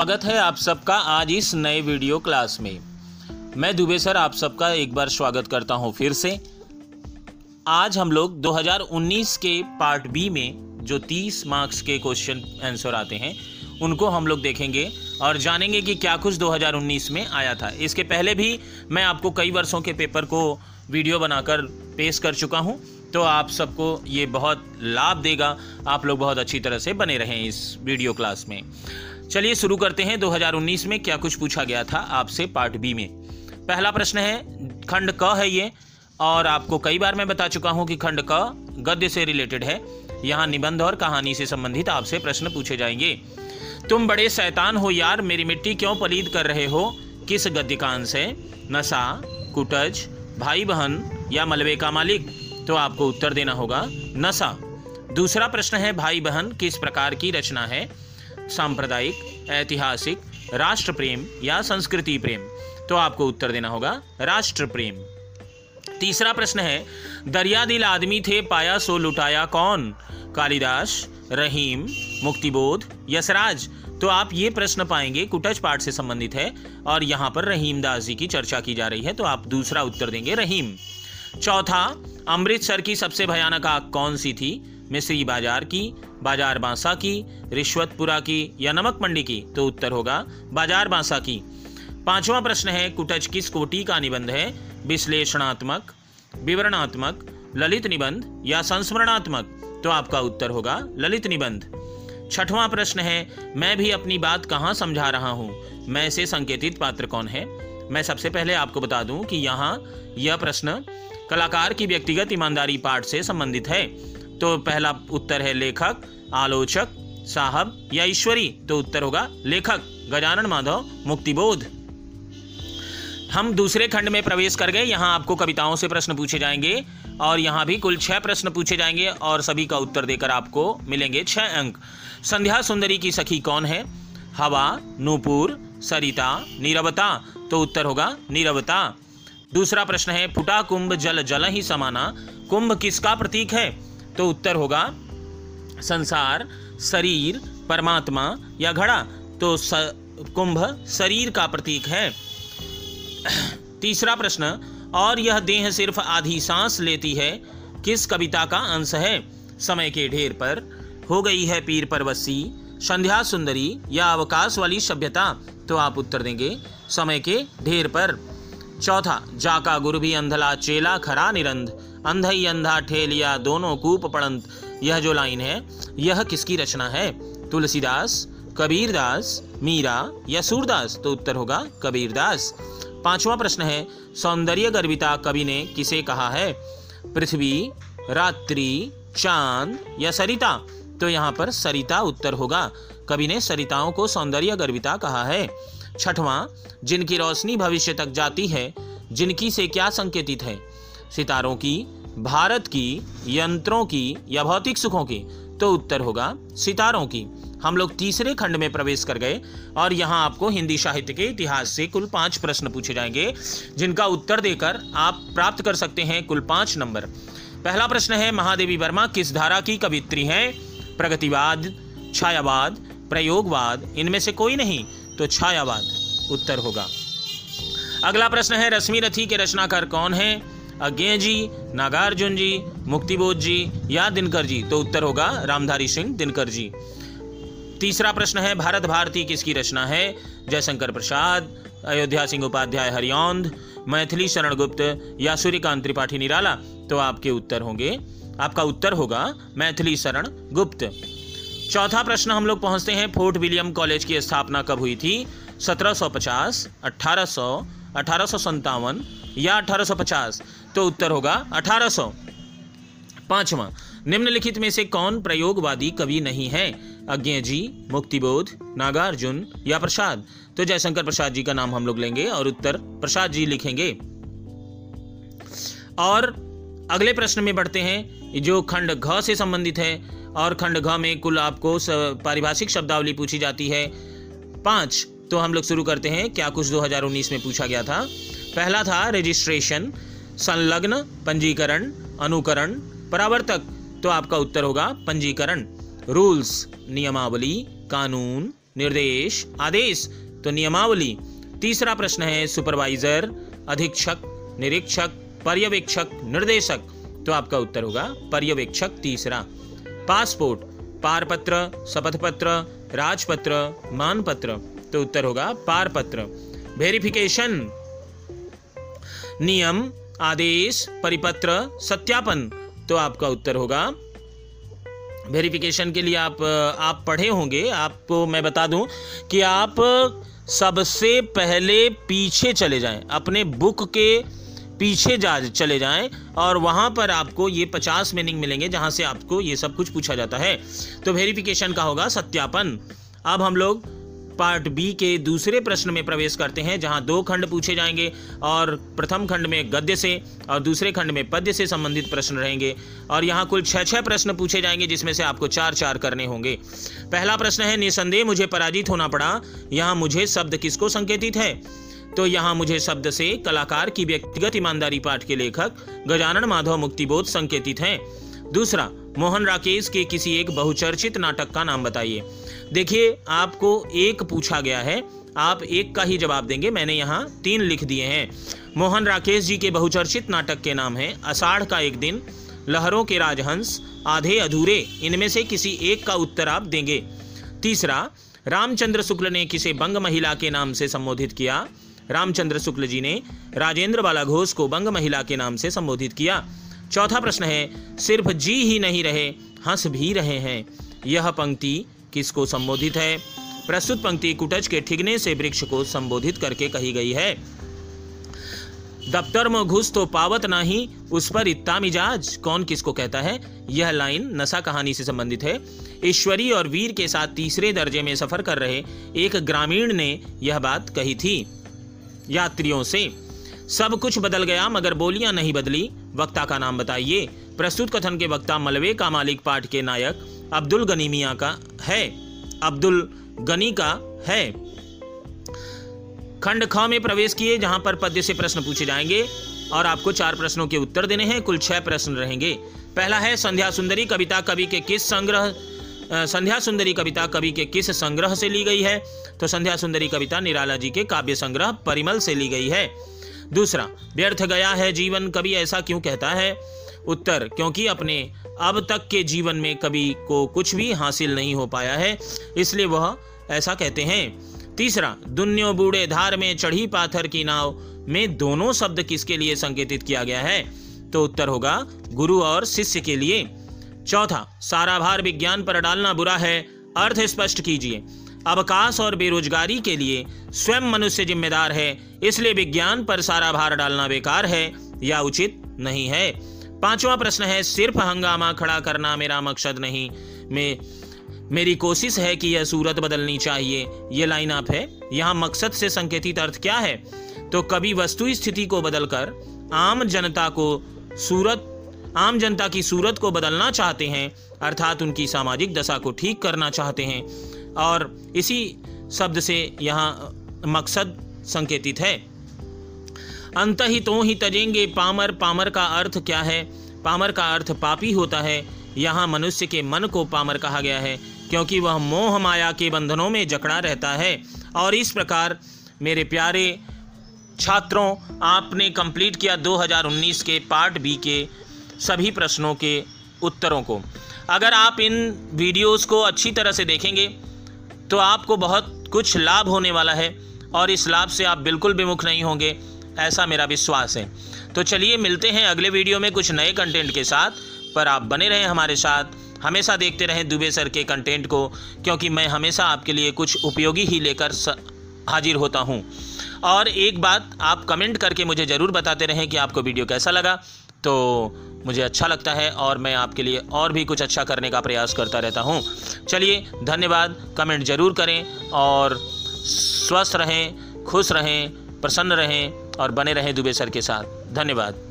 स्वागत है आप सबका आज इस नए वीडियो क्लास में। मैं दुबे सर, आप सबका एक बार स्वागत करता हूँ फिर से। आज हम लोग 2019 के पार्ट बी में जो 30 मार्क्स के क्वेश्चन आंसर आते हैं, उनको हम लोग देखेंगे और जानेंगे कि क्या कुछ 2019 में आया था। इसके पहले भी मैं आपको कई वर्षों के पेपर को वीडियो बनाकर पेश कर चुका हूँ तो आप सबको ये बहुत लाभ देगा। आप लोग बहुत अच्छी तरह से बने रहें इस वीडियो क्लास में। चलिए शुरू करते हैं 2019 में क्या कुछ पूछा गया था आपसे पार्ट बी में। पहला प्रश्न है, खंड क है ये, और आपको कई बार मैं बता चुका हूँ कि खंड क गद्य से रिलेटेड है। यहाँ निबंध और कहानी से संबंधित आपसे प्रश्न पूछे जाएँगे। तुम बड़े शैतान हो यार, मेरी मिट्टी क्यों पलीद कर रहे हो? किस गद्यकांश है नशा, कुटज भाई बहन या मलबे का मालिक? तो आपको उत्तर देना होगा, नशा। दूसरा प्रश्न है भाई बहन किस प्रकार की रचना है? सांप्रदायिक, ऐतिहासिक राष्ट्र प्रेम या संस्कृति प्रेम। तो आपको उत्तर देना होगा राष्ट्र प्रेम तीसरा प्रश्न है दरिया दिल आदमी थे, पाया सो लुटाया कौन? कालिदास, रहीम, मुक्तिबोध यशराज तो आप ये प्रश्न पाएँगे, कुटज पाठ से संबंधित है, और यहाँ पर रहीम दास जी की चर्चा की जा रही है तो आप दूसरा उत्तर देंगे, रहीम। चौथा, अमृतसर की सबसे भयानक आग कौन सी थी? मिश्री बाज़ार की, बाज़ार बांसा की, रिश्वतपुरा की या नमक मंडी की? तो उत्तर होगा, बाज़ार बांसा की। पांचवा प्रश्न है, कुटज किस कोटि का निबंध है? विश्लेषणात्मक, विवरणात्मक, ललित निबंध या संस्मरणात्मक? तो आपका उत्तर होगा, ललित निबंध। छठवां प्रश्न है, मैं भी अपनी बात कहाँ समझा रहा हूँ? मैं से संकेतित पात्र कौन है? मैं सबसे पहले आपको बता दूँ कि यहाँ यह प्रश्न कलाकार की व्यक्तिगत ईमानदारी पाठ से संबंधित है। तो पहला उत्तर है लेखक, आलोचक, साहब या ईश्वरी। तो उत्तर होगा लेखक, गजानन माधव, मुक्तिबोध। हम दूसरे खंड में प्रवेश कर गए, यहाँ आपको कविताओं से प्रश्न पूछे जाएँगे और यहाँ भी कुल छह प्रश्न पूछे जाएँगे और सभी का उत्तर देकर आपको मिलेंगे छह अंक। संध्या सुंदरी की सखी कौन है? हवा, नूपुर, सरिता, नीरवता। तो उत्तर होगा नीरवता। दूसरा प्रश्न है फुटा कुंभ जल जल ही समाना। कुंभ किसका प्रतीक है? तो उत्तर होगा संसार शरीर परमात्मा या घड़ा। तो स, कुंभ शरीर का प्रतीक है। तीसरा प्रश्न और यह देह सिर्फ़ आधी सांस लेती है किस कविता का अंश है? समय के ढेर पर हो गई है पीर परवसी संध्या सुंदरी या अवकाश वाली सभ्यता? तो आप उत्तर देंगे समय के ढेर पर। चौथा जाका गुरु भी अंधला चेला खरा निरंध। अंध ही अंधा, ठेलिया, दोनों कूप पड़ंत। यह जो लाइन है, यह किसकी रचना है? तुलसीदास, कबीरदास, मीरा या सूरदास? तो उत्तर होगा, कबीरदास। पांचवा प्रश्न है, सौंदर्य गर्विता कवि ने किसे कहा है? पृथ्वी, रात्रि, चाँद या सरिता? तो यहाँ पर सरिता उत्तर होगा। कवि ने सरिताओं को सौंदर्य गर्विता कहा है। छठवां, जिनकी रोशनी भविष्य तक जाती है, जिनकी से क्या संकेतित है? सितारों की, भारत की, यंत्रों की या भौतिक सुखों की? तो उत्तर होगा सितारों की। हम लोग तीसरे खंड में प्रवेश कर गए और यहाँ आपको हिंदी साहित्य के इतिहास से कुल पाँच प्रश्न पूछे जाएँगे, जिनका उत्तर देकर आप प्राप्त कर सकते हैं कुल पाँच नंबर। पहला प्रश्न है, महादेवी वर्मा किस धारा की कवित्री हैं? प्रगतिवाद, छायावाद, प्रयोगवाद, इनमें से कोई नहीं तो छायावाद उत्तर होगा। अगला प्रश्न है, रश्मि रथी के रचनाकार कौन है? अज्ञे जी नागार्जुन जी मुक्तिबोध जी या दिनकर जी तो उत्तर होगा रामधारी सिंह दिनकर जी। तीसरा प्रश्न है भारत भारती किसकी रचना है? जयशंकर प्रसाद अयोध्या सिंह उपाध्याय हरियौंद मैथिली शरण गुप्त या सूर्यकांत त्रिपाठी निराला? तो आपके उत्तर होंगे आपका उत्तर होगा मैथिली शरण गुप्त चौथा प्रश्न हम लोग पहुँचते हैं फोर्ट विलियम कॉलेज की स्थापना कब हुई थी? 1750, 1800, अठारह या 1850 तो उत्तर होगा 1800 पांचवा, निम्नलिखित में से कौन प्रयोगवादी कवि नहीं है? अज्ञे जी, मुक्तिबोध, नागार्जुन या प्रसाद? तो जयशंकर प्रसाद जी का नाम हम लोग लेंगे और उत्तर प्रसाद जी लिखेंगे। और अगले प्रश्न में बढ़ते हैं, जो खंड घ से संबंधित है, और खंड घ में कुल आपको पारिभाषिक शब्दावली पूछी जाती है। पाँच तो हम लोग शुरू करते हैं, क्या कुछ 2019 में पूछा गया था? पहला था रजिस्ट्रेशन संलग्न, पंजीकरण, अनुकरण, परावर्तक। तो आपका उत्तर होगा पंजीकरण। रूल्स, नियमावली, कानून, निर्देश, आदेश। तो नियमावली। तीसरा प्रश्न है, सुपरवाइजर, अधीक्षक, निरीक्षक, पर्यवेक्षक, निर्देशक। तो आपका उत्तर होगा पर्यवेक्षक तीसरा। पासपोर्ट, पारपत्र शपथ पत्र राजपत्र, मानपत्र। तो उत्तर होगा पारपत्र। वेरिफिकेशन। नियम आदेश, परिपत्र, सत्यापन। तो आपका उत्तर होगा। वेरिफिकेशन के लिए आप आप पढ़े होंगे। आपको मैं बता दूँ कि आप सबसे पहले पीछे चले जाएँ। अपने बुक के पीछे जा, चले जाएँ और वहाँ पर आपको ये पचास मीनिंग मिलेंगे, जहाँ से आपको ये सब कुछ पूछा जाता है। तो वेरिफिकेशन का होगा सत्यापन। अब हम लोग पार्ट बी के दूसरे प्रश्न में प्रवेश करते हैं, जहाँ दो खंड पूछे जाएँगे और प्रथम खंड में गद्य से और दूसरे खंड में पद्य से संबंधित प्रश्न रहेंगे। और यहाँ कुल छह छह प्रश्न पूछे जाएँगे, जिसमें से आपको चार चार करने होंगे। पहला प्रश्न है, निसंदेह मुझे पराजित होना पड़ा। यहाँ मुझे शब्द किसको संकेतित है? तो यहाँ मुझे शब्द से कलाकार की व्यक्तिगत ईमानदारी पाठ के लेखक गजानन माधव मुक्तिबोध संकेतित हैं। दूसरा, मोहन राकेश के किसी एक बहुचर्चित नाटक का नाम बताइए। देखिए, आपको एक पूछा गया है। आप एक का ही जवाब देंगे। मैंने यहाँ तीन लिख दिए हैं। मोहन राकेश जी के बहुचर्चित नाटक के नाम है, अषाढ़ का एक दिन, लहरों के राजहंस, आधे अधूरे, इनमें से किसी एक का उत्तर आप देंगे। तीसरा, रामचंद्र शुक्ल ने किसे बंग महिला के नाम से संबोधित किया? रामचंद्र शुक्ल जी ने राजेंद्र बाला घोष को बंग महिला के नाम से संबोधित किया। चौथा प्रश्न है, सिर्फ़ जी ही नहीं रहे, हंस भी रहे हैं। यह पंक्ति किसको संबोधित है? प्रस्तुत पंक्ति कुटज के ठिगने से वृक्ष को संबोधित करके कही गई है। दफ्तर में घुस तो पावत नाही, उस पर इतना मिजाज, कौन किसको कहता है? यह लाइन नशा कहानी से संबंधित है। ईश्वरी और वीर के साथ तीसरे दर्जे में सफ़र कर रहे एक ग्रामीण ने यह बात कही थी, यात्रियों से। सब कुछ बदल गया, मगर बोलियाँ नहीं बदली। वक्ता का नाम बताइए। प्रस्तुत कथन के वक्ता मलबे का मालिक, पाठ के नायक। अब्दुल गनी मियाँ का है। अब्दुल गनी का है। खंड ख में प्रवेश किए, जहाँ पर पद्य से प्रश्न पूछे जाएँगे और आपको चार प्रश्नों के उत्तर देने हैं। कुल छह प्रश्न रहेंगे। पहला है, संध्या सुंदरी कविता कवि के किस संग्रह संध्या सुंदरी कविता कवि के किस संग्रह से ली गई है? तो संध्या सुंदरी कविता निराला जी के काव्य संग्रह परिमल से ली गई है। दूसरा, व्यर्थ गया है जीवन, कवि ऐसा क्यों कहता है? उत्तर, क्योंकि अपने अब तक के जीवन में कभी को कुछ भी हासिल नहीं हो पाया है, इसलिए वह ऐसा कहते हैं। तीसरा, दुन्यो बूढ़े धार में चढ़ी पाथर की नाव में दोनों शब्द किसके लिए संकेतित किया गया है? तो उत्तर होगा, गुरु और शिष्य के लिए। चौथा, सारा भार विज्ञान पर डालना बुरा है, अर्थ स्पष्ट कीजिए। अवकाश और बेरोजगारी के लिए स्वयं मनुष्य जिम्मेदार है, इसलिए विज्ञान पर सारा भार डालना बेकार है या उचित नहीं है। पांचवा प्रश्न है, सिर्फ़ हंगामा खड़ा करना मेरा मकसद नहीं। में, मेरी कोशिश है कि यह सूरत बदलनी चाहिए। ये लाइन आप है। यहाँ मकसद से संकेतित अर्थ क्या है? तो कभी वस्तु स्थिति को बदलकर आम जनता को सूरत, आम जनता की सूरत को बदलना चाहते हैं, अर्थात उनकी सामाजिक दशा को ठीक करना चाहते हैं। और इसी शब्द से यहाँ मकसद संकेतित है। अंत ही तो ही तजेंगे पामर। पामर का अर्थ क्या है? पामर का अर्थ पापी होता है। यहाँ मनुष्य के मन को पामर कहा गया है, क्योंकि वह मोह माया के बंधनों में जकड़ा रहता है। और इस प्रकार, मेरे प्यारे छात्रों, आपने कंप्लीट किया 2019 के पार्ट बी के सभी प्रश्नों के उत्तरों को। अगर आप इन वीडियोस को अच्छी तरह से देखेंगे तो आपको बहुत कुछ लाभ होने वाला है। और इस लाभ से आप बिल्कुल विमुख नहीं होंगे। ऐसा मेरा विश्वास है। तो चलिए मिलते हैं अगले वीडियो में कुछ नए कंटेंट के साथ। पर आप बने रहें हमारे साथ। हमेशा देखते रहें दुबे सर के कंटेंट को, क्योंकि मैं हमेशा आपके लिए कुछ उपयोगी ही लेकर हाजिर होता हूँ। और एक बात आप कमेंट करके मुझे ज़रूर बताते रहें कि आपको वीडियो कैसा लगा। तो मुझे अच्छा लगता है और मैं आपके लिए और भी कुछ अच्छा करने का प्रयास करता रहता हूँ। चलिए धन्यवाद। कमेंट ज़रूर करें और स्वस्थ रहें, खुश रहें, प्रसन्न रहें। और बने रहें दुबे सर के साथ। धन्यवाद।